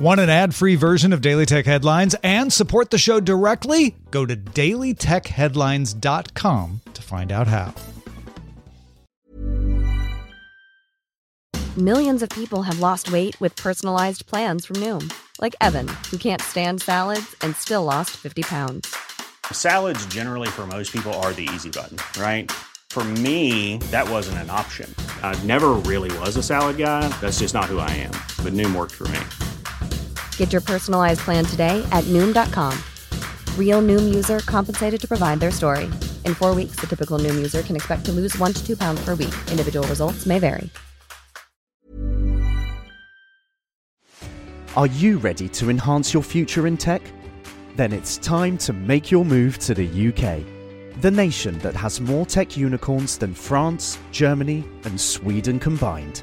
Want an ad free version of Daily Tech Headlines and support the show directly? Go to dailytechheadlines.com to find out how. Millions of people have lost weight with personalized plans from Noom, like Evan, who can't stand salads and still lost 50 pounds. Salads, generally, for most people, are the easy button, right? For me, that wasn't an option. I never really was a salad guy. That's just not who I am. But Noom worked for me. Get your personalized plan today at Noom.com. Real Noom user compensated to provide their story. In four weeks, the typical Noom user can expect to lose one to two pounds per week. Individual results may vary. Are you ready to enhance your future in tech? Then it's time to make your move to the UK, the nation that has more tech unicorns than France, Germany, and Sweden combined.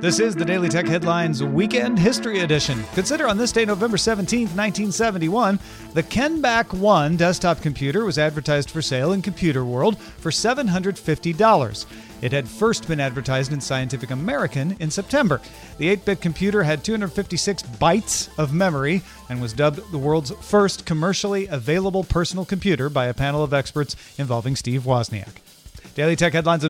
This is the Daily Tech Headlines Weekend History Edition. Consider on this day, November 17th, 1971, the Kenbak 1 desktop computer was advertised for sale in Computerworld for $750. It had first been advertised in Scientific American in September. The 8 bit computer had 256 bytes of memory and was dubbed the world's first commercially available personal computer by a panel of experts involving Steve Wozniak. Daily Tech Headlines